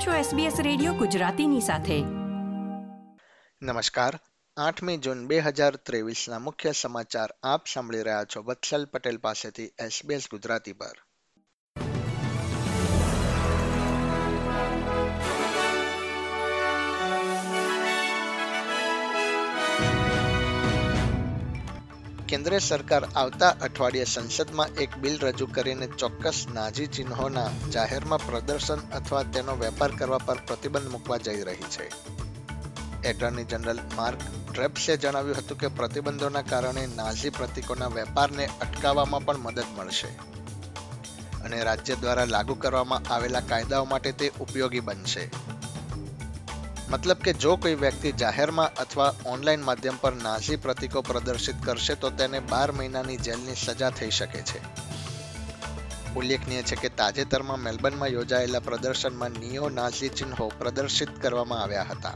આપ છો SBS radio ગુજરાતીની સાથે. નમસ્કાર. 8મી જૂન બે ના ત્રેવીસના મુખ્ય સમાચાર આપ સાંભળી રહ્યા છો. વત્સલ પટેલ પાસેથી SBS ગુજરાતી પર. કેન્દ્ર સરકાર આવતા અઠવાડિયે સંસદમાં એક બિલ રજૂ કરીને ચોક્કસ નાઝી ચિહ્નોના જાહેરમાં પ્રદર્શન અથવા તેનો વેપાર કરવા પર પ્રતિબંધ મૂકવા જઈ રહી છે. એટર્ની જનરલ માર્ક ડ્રેપ્સે જણાવ્યું હતું કે પ્રતિબંધોના કારણે નાઝી પ્રતીકોના વેપારને અટકાવવામાં પણ મદદ મળશે અને રાજ્ય દ્વારા લાગુ કરવામાં આવેલા કાયદાઓ માટે તે ઉપયોગી બનશે. મતલબ કે જો કોઈ વ્યક્તિ જાહેરમાં અથવા ઓનલાઈન માધ્યમ પર નાઝી પ્રતીકો પ્રદર્શિત કરશે તો તેને બાર મહિનાની જેલની સજા થઈ શકે છે. ઉલ્લેખનીય છે કે તાજેતરમાં મેલબર્નમાં યોજાયેલા પ્રદર્શનમાં નિયો નાઝી ચિહ્નો પ્રદર્શિત કરવામાં આવ્યા હતા.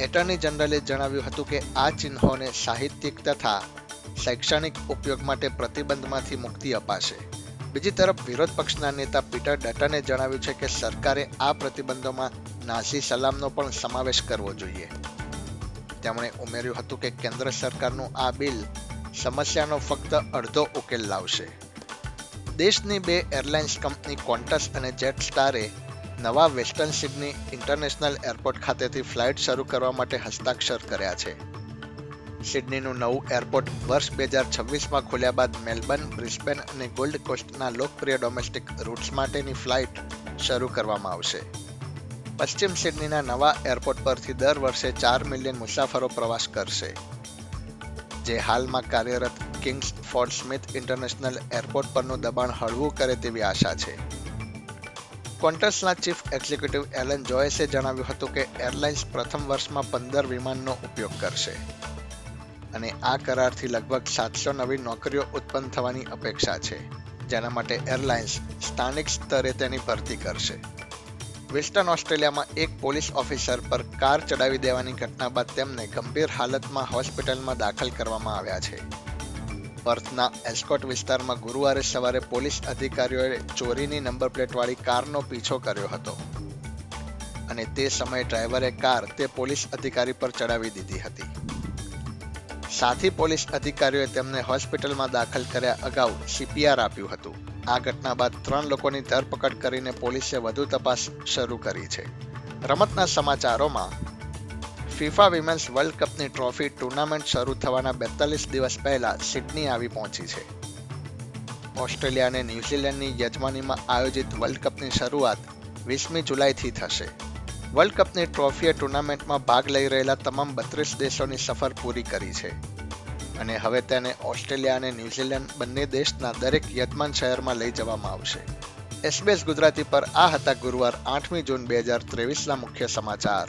એટર્ની જનરલે જણાવ્યું હતું કે આ ચિહ્નોને સાહિત્યિક તથા શૈક્ષણિક ઉપયોગ માટે પ્રતિબંધમાંથી મુક્તિ અપાશે. બીજી તરફ વિરોધ પક્ષના નેતા પીટર ડટને જણાવ્યું છે કે સરકારે આ પ્રતિબંધોમાં નાઝી સલામનો પણ સમાવેશ કરવો જોઈએ. તેમણે ઉમેર્યું હતું કે કેન્દ્ર સરકારનું આ બિલ સમસ્યાનો ફક્ત અડધો ઉકેલ લાવશે. દેશની બે એરલાઇન્સ કંપની કોન્ટસ અને જેટ સ્ટારે નવા વેસ્ટર્ન સિડની ઇન્ટરનેશનલ એરપોર્ટ ખાતેથી ફ્લાઇટ શરૂ કરવા માટે હસ્તાક્ષર કર્યા છે. સિડનીનું નવું એરપોર્ટ વર્ષ બે હજાર છવ્વીસમાં ખોલ્યા બાદ મેલબર્ન, બ્રિસ્બેન અને ગોલ્ડ કોસ્ટના લોકપ્રિય ડોમેસ્ટિક રૂટ્સ માટેની ફ્લાઇટ શરૂ કરવામાં આવશે. પશ્ચિમ સિડનીના નવા એરપોર્ટ પરથી દર વર્ષે ચાર મિલિયન મુસાફરો પ્રવાસ કરશે, જે હાલમાં કાર્યરત Kingsford Smith international airport પરનું દબાણ હળવું કરે તેવી આશા છે. કોન્ટસના ચીફ એક્ઝિક્યુટિવ એલન જોયસે જણાવ્યું હતું કે એરલાઇન્સ પ્રથમ વર્ષમાં પંદર વિમાનનો ઉપયોગ કરશે અને આ કરારથી લગભગ સાતસો નવી નોકરીઓ ઉત્પન્ન થવાની અપેક્ષા છે, જેના માટે એરલાઇન્સ સ્થાનિક સ્તરે તેની ભરતી કરશે. વેસ્ટર્ન ઓસ્ટ્રેલિયામાં એક પોલીસ ઓફિસર પર કાર ચડાવી દેવાની ઘટના બાદ તેમને ગંભીર હાલતમાં હોસ્પિટલમાં દાખલ કરવામાં આવ્યા છે. પર્થના એસ્કોટ વિસ્તારમાં ગુરુવારે સવારે પોલીસ અધિકારીઓએ ચોરીની નંબર પ્લેટવાળી કારનો પીછો કર્યો હતો અને તે સમયે ડ્રાઈવરે કાર તે પોલીસ અધિકારી પર ચડાવી દીધી હતી. સાથી પોલીસ અધિકારીઓએ તેમને હોસ્પિટલમાં દાખલ કર્યા અગાઉ સીપીઆર આપ્યું હતું. આ ઘટના બાદ ત્રણ લોકોની ધરપકડ કરીને પોલીસે વધુ તપાસ શરૂ કરી છે. રમતના સમાચારોમાં, ફિફા વિમેન્સ વર્લ્ડ કપની ટ્રોફી ટુર્નામેન્ટ શરૂ થવાના બેતાલીસ દિવસ પહેલા સિડની આવી પહોંચી છે. ઓસ્ટ્રેલિયા અને ન્યુઝીલેન્ડની યજમાનીમાં આયોજિત વર્લ્ડ કપની શરૂઆત વીસમી જુલાઈથી થશે. વર્લ્ડ કપની ટ્રોફીએ ટુર્નામેન્ટમાં ભાગ લઈ રહેલા તમામ બત્રીસ દેશોની સફર પૂરી કરી છે. અને હવે તેને ઓસ્ટ્રેલિયા અને ન્યુઝીલેન્ડ બંને દેશના દરેક યજમાન શહેરમાં લઈ જવામાં આવશે. એસબીએસ ગુજરાતી પર આ હતા ગુરુવાર આઠમી જૂન બે હજાર ત્રેવીસના મુખ્ય સમાચાર.